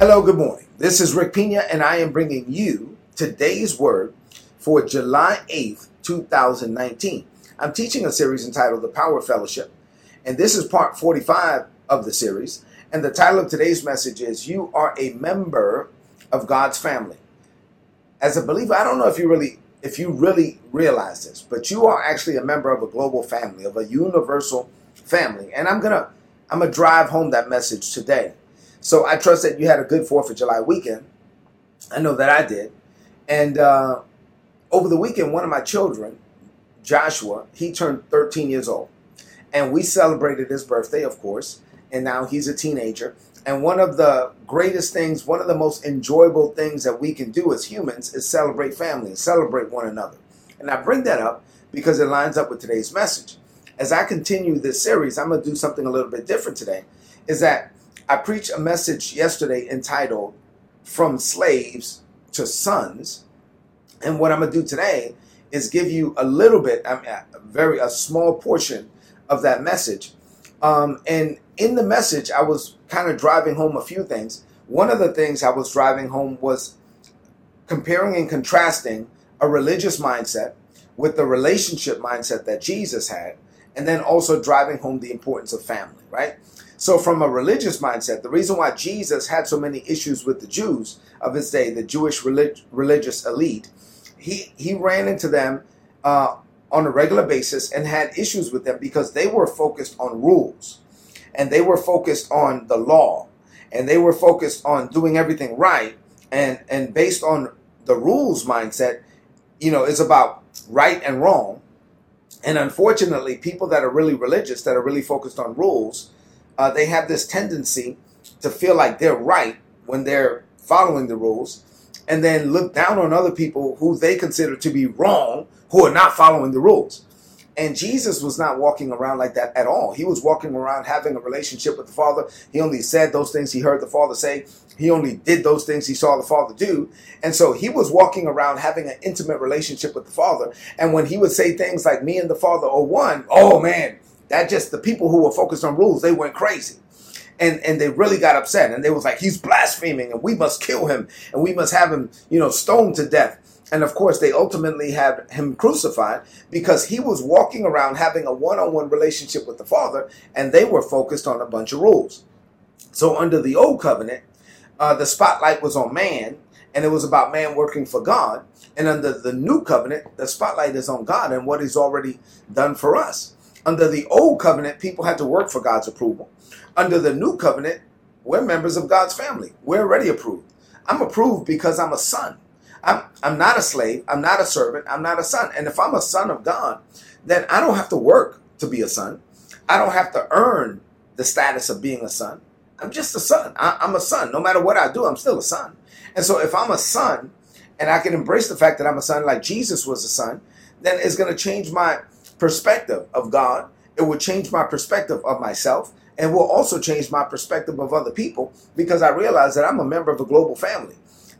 Hello, good morning. This is Rick Pina, and I am bringing you today's word for July 8th, 2019. I'm teaching a series entitled The Power Fellowship, and this is part 45 of the series. And the title of today's message is You Are a Member of God's Family. As a believer, I don't know if you really if you really realize this, but you are actually a member of a global family, of a universal family. And I'm gonna I'm gonna drive home that message today. So I trust that you had a good Fourth of July weekend. I know that I did. And uh, over the weekend, one of my children, Joshua, he turned 13 years old, and we celebrated his birthday, of course. And now he's a teenager. And one of the greatest things, one of the most enjoyable things that we can do as humans is celebrate family, and celebrate one another. And I bring that up because it lines up with today's message. As I continue this series, I'm going to do something a little bit different today. Is that I preached a message yesterday entitled From Slaves to Sons. And what I'm going to do today is give you a little bit, I mean, a very a small portion of that message. Um, and in the message, I was kind of driving home a few things. One of the things I was driving home was comparing and contrasting a religious mindset with the relationship mindset that Jesus had, and then also driving home the importance of family, right? So, from a religious mindset, the reason why Jesus had so many issues with the Jews of his day, the Jewish relig- religious elite, he, he ran into them uh, on a regular basis and had issues with them because they were focused on rules and they were focused on the law and they were focused on doing everything right. And and based on the rules mindset you know it's about right and wrong. And unfortunately people that are really religious that are really focused on rules uh, they have this tendency to feel like they're right when they're following the rules and then look down on other people who they consider to be wrong who are not following the rules and Jesus was not walking around like that at all. He was walking around having a relationship with the Father. He only said those things he heard the Father say. He only did those things he saw the Father do. And so he was walking around having an intimate relationship with the Father. And when he would say things like, me and the Father are one, oh man, that just the people who were focused on rules, they went crazy. And, and they really got upset and they was like he's blaspheming and we must kill him and we must have him you know stoned to death and of course, they ultimately had him crucified because he was walking around having a one on one relationship with the Father, and they were focused on a bunch of rules. So, under the old covenant, uh, the spotlight was on man, and it was about man working for God. And under the new covenant, the spotlight is on God and what He's already done for us. Under the old covenant, people had to work for God's approval. Under the new covenant, we're members of God's family. We're already approved. I'm approved because I'm a son. I'm, I'm not a slave. I'm not a servant. I'm not a son. And if I'm a son of God, then I don't have to work to be a son. I don't have to earn the status of being a son. I'm just a son. I, I'm a son. No matter what I do, I'm still a son. And so if I'm a son and I can embrace the fact that I'm a son like Jesus was a son, then it's going to change my perspective of God. It will change my perspective of myself and will also change my perspective of other people because I realize that I'm a member of a global family.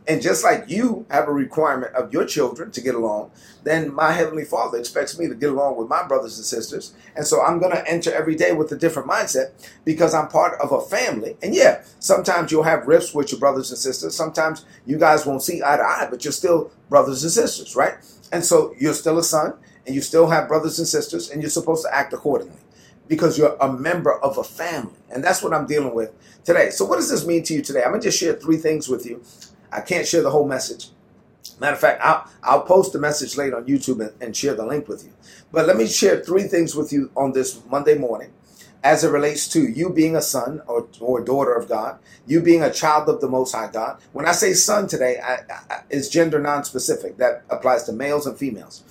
And just like you have a requirement of your children to get along, then my Heavenly Father expects me to get along with my brothers and sisters. And so I'm going to enter every day with a different mindset because I'm part of a family. And yeah, sometimes you'll have rifts with your brothers and sisters. Sometimes you guys won't see eye to eye, but you're still brothers and sisters, right? And so you're still a son and you still have brothers and sisters and you're supposed to act accordingly because you're a member of a family. And that's what I'm dealing with today. So, what does this mean to you today? I'm going to just share three things with you I can't share the whole message. Matter of fact, I'll, I'll post the message later on YouTube and, and share the link with you. But let me share three things with you on this Monday morning as it relates to you being a son or, or daughter of God, you being a child of the Most High God. When I say son today, I, I, it's gender non-specific. That applies to males and females.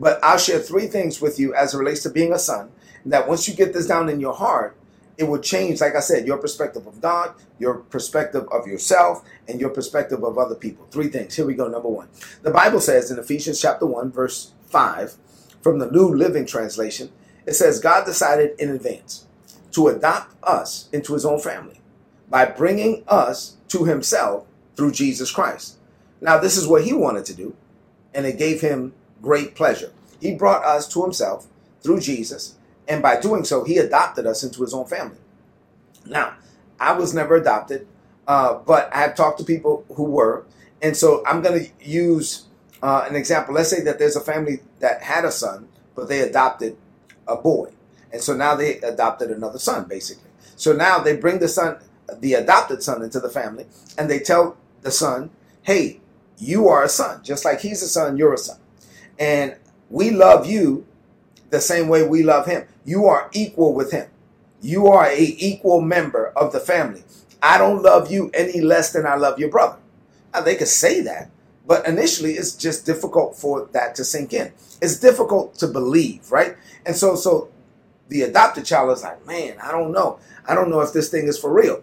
But I'll share three things with you as it relates to being a son. That once you get this down in your heart, it will change, like I said, your perspective of God, your perspective of yourself, and your perspective of other people. Three things. Here we go. Number one. The Bible says in Ephesians chapter 1, verse 5, from the New Living Translation, it says, God decided in advance to adopt us into his own family by bringing us to himself through Jesus Christ. Now, this is what he wanted to do, and it gave him great pleasure. He brought us to himself through Jesus and by doing so, he adopted us into his own family. Now, I was never adopted. uh, but I have talked to people who were. And so I'm going to use uh, an example. Let's say that there's a family that had a son, but they adopted a boy. And so now they adopted another son, basically. So now they bring the son, the adopted son, into the family, and they tell the son, hey, you are a son. Just like he's a son, you're a son. And we love you the same way we love him. You are equal with him. You are a equal member of the family. I don't love you any less than I love your brother. Now they could say that, but initially it's just difficult for that to sink in. It's difficult to believe, right? And so so the adopted child is like, man, I don't know. I don't know if this thing is for real.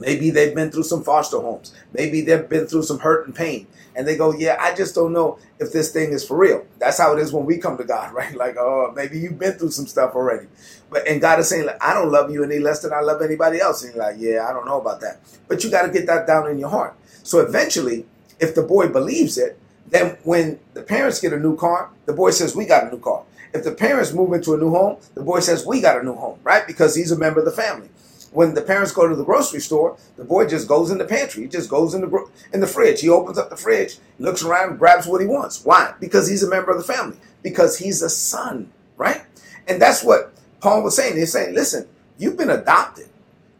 Maybe they've been through some foster homes. Maybe they've been through some hurt and pain. And they go, yeah, I just don't know if this thing is for real. That's how it is when we come to God, right? Like, oh, maybe you've been through some stuff already. But and God is saying, I don't love you any less than I love anybody else. And you're like, yeah, I don't know about that. But you got to get that down in your heart. So eventually, if the boy believes it, then when the parents get a new car, the boy says, we got a new car. If the parents move into a new home, the boy says, we got a new home, right? Because he's a member of the family when the parents go to the grocery store, the boy just goes in the pantry. He just goes in the gro- in the fridge. He opens up the fridge, looks around, grabs what he wants. Why? Because he's a member of the family. Because he's a son, right? And that's what Paul was saying. He's saying, listen, you've been adopted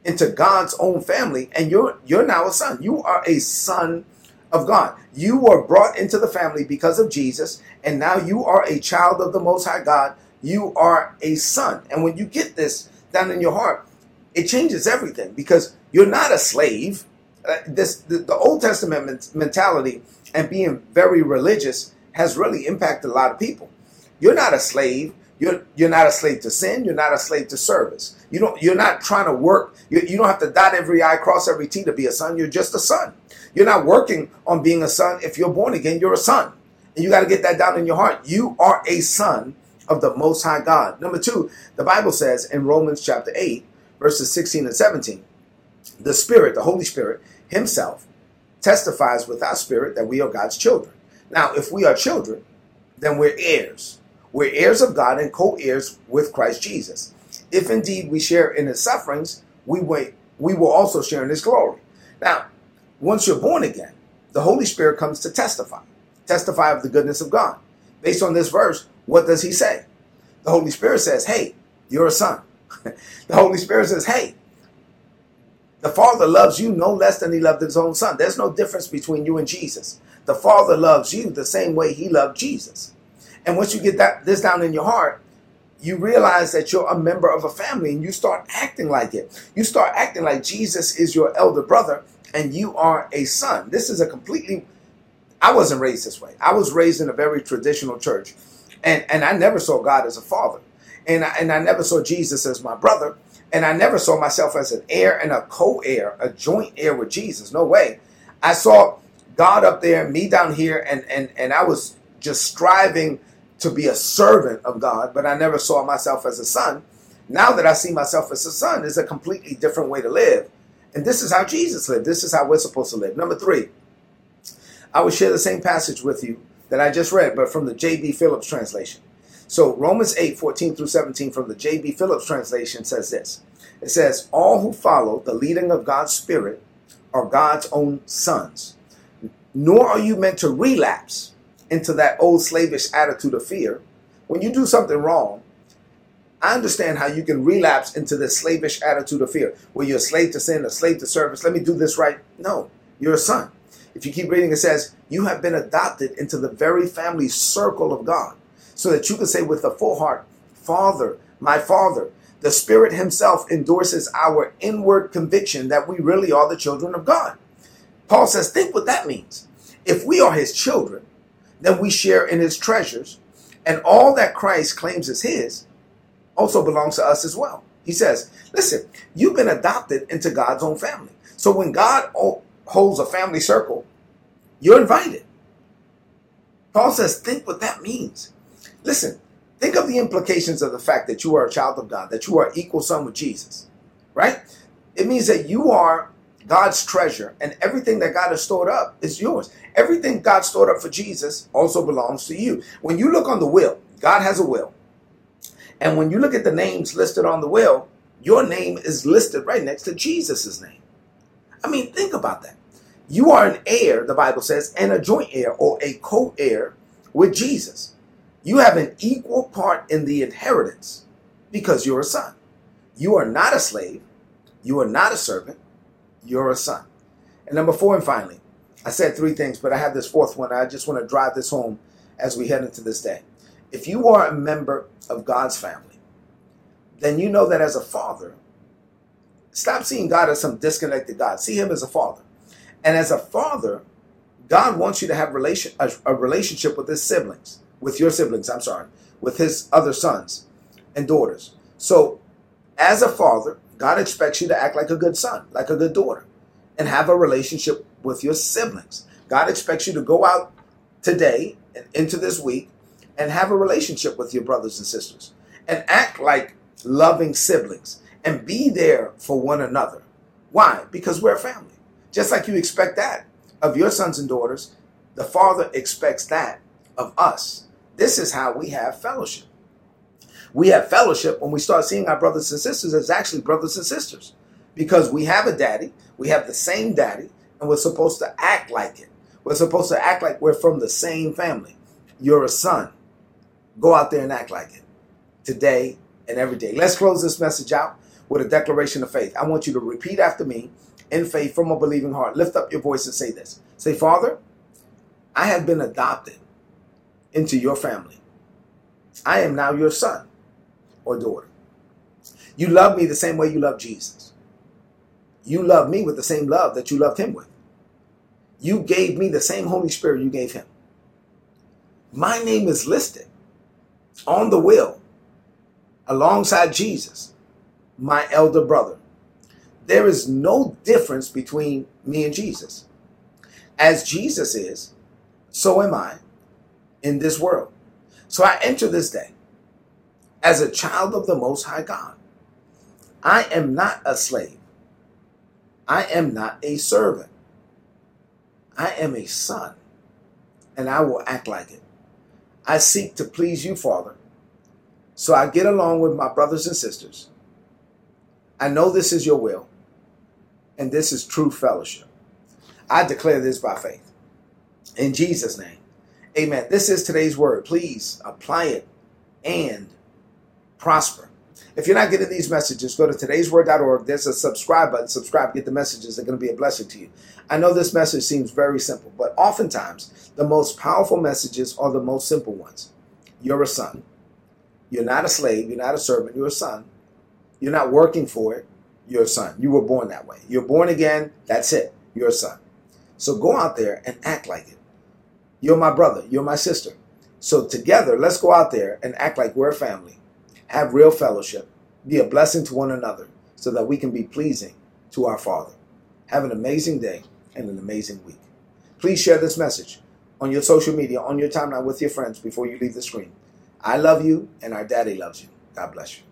into God's own family, and you're you're now a son. You are a son of God. You were brought into the family because of Jesus, and now you are a child of the Most High God. You are a son. And when you get this down in your heart, it changes everything because you're not a slave. Uh, this the, the, Old Testament mentality and being very religious has really impacted a lot of people. You're not a slave. You're you're not a slave to sin. You're not a slave to service. You don't. You're not trying to work. You, you don't have to dot every I, cross every T to be a son. You're just a son. You're not working on being a son. If you're born again, you're a son, and you got to get that down in your heart. You are a son of the Most High God. Number two, the Bible says in Romans chapter eight verses 16 and 17. The Spirit, the Holy Spirit Himself, testifies with our spirit that we are God's children. Now, if we are children, then we're heirs. We're heirs of God and co heirs with Christ Jesus. If indeed we share in His sufferings, we, wait, we will also share in His glory. Now, once you're born again, the Holy Spirit comes to testify, testify of the goodness of God. Based on this verse, what does He say? The Holy Spirit says, Hey, you're a son. the Holy Spirit says, hey, the Father loves you no less than he loved his own son. There's no difference between you and Jesus. The Father loves you the same way he loved Jesus. And once you get that this down in your heart, you realize that you're a member of a family and you start acting like it. You start acting like Jesus is your elder brother and you are a son. This is a completely I wasn't raised this way. I was raised in a very traditional church. And and I never saw God as a father and I, and I never saw Jesus as my brother, and I never saw myself as an heir and a co-heir, a joint heir with Jesus. No way. I saw God up there, me down here, and and and I was just striving to be a servant of God, but I never saw myself as a son. Now that I see myself as a son, is a completely different way to live. And this is how Jesus lived. This is how we're supposed to live. Number three, I will share the same passage with you that I just read, but from the J.B. Phillips translation. So Romans 8, 14 through 17 from the J.B. Phillips translation says this. It says, All who follow the leading of God's Spirit are God's own sons. Nor are you meant to relapse into that old slavish attitude of fear. When you do something wrong, I understand how you can relapse into this slavish attitude of fear, where you're a slave to sin, a slave to service. Let me do this right. No, you're a son. If you keep reading, it says, You have been adopted into the very family circle of God so that you can say with a full heart, Father, my Father. The Spirit Himself endorses our inward conviction that we really are the children of God. Paul says, think what that means. If we are His children, then we share in His treasures, and all that Christ claims is His also belongs to us as well. He says, listen, you've been adopted into God's own family. So when God holds a family circle, you're invited. Paul says, think what that means. Listen, think of the implications of the fact that you are a child of God, that you are equal son with Jesus, right? It means that you are God's treasure, and everything that God has stored up is yours. Everything God stored up for Jesus also belongs to you. When you look on the will, God has a will. And when you look at the names listed on the will, your name is listed right next to Jesus' name. I mean, think about that. You are an heir, the Bible says, and a joint heir or a co heir with Jesus. You have an equal part in the inheritance because you're a son. You are not a slave. You are not a servant. You're a son. And number four, and finally, I said three things, but I have this fourth one. I just want to drive this home as we head into this day. If you are a member of God's family, then you know that as a father, stop seeing God as some disconnected God. See him as a father. And as a father, God wants you to have relation a, a relationship with his siblings, with your siblings, I'm sorry, with his other sons and daughters. So, as a father, God expects you to act like a good son, like a good daughter, and have a relationship with your siblings. God expects you to go out today and into this week and have a relationship with your brothers and sisters and act like loving siblings and be there for one another. Why? Because we're a family. Just like you expect that of your sons and daughters, the Father expects that of us. This is how we have fellowship. We have fellowship when we start seeing our brothers and sisters as actually brothers and sisters because we have a daddy, we have the same daddy, and we're supposed to act like it. We're supposed to act like we're from the same family. You're a son. Go out there and act like it today and every day. Let's close this message out with a declaration of faith. I want you to repeat after me in faith from a believing heart. Lift up your voice and say this. Say, Father, I have been adopted into your family. I am now your son or daughter. You love me the same way you love Jesus. You love me with the same love that you loved him with. You gave me the same Holy Spirit you gave him. My name is listed on the will alongside Jesus, my elder brother. There is no difference between me and Jesus. As Jesus is, so am I in this world. So I enter this day as a child of the Most High God. I am not a slave. I am not a servant. I am a son, and I will act like it. I seek to please you, Father. So I get along with my brothers and sisters. I know this is your will, and this is true fellowship. I declare this by faith. In Jesus' name, amen. This is today's word. Please apply it and prosper. If you're not getting these messages, go to today'sword.org. There's a subscribe button. Subscribe, get the messages. They're going to be a blessing to you. I know this message seems very simple, but oftentimes the most powerful messages are the most simple ones. You're a son. You're not a slave. You're not a servant. You're a son. You're not working for it. You're a son. You were born that way. You're born again. That's it. You're a son. So go out there and act like it. You're my brother. You're my sister. So together, let's go out there and act like we're a family have real fellowship, be a blessing to one another, so that we can be pleasing to our Father. Have an amazing day and an amazing week. Please share this message on your social media, on your timeline with your friends before you leave the screen. I love you, and our daddy loves you. God bless you.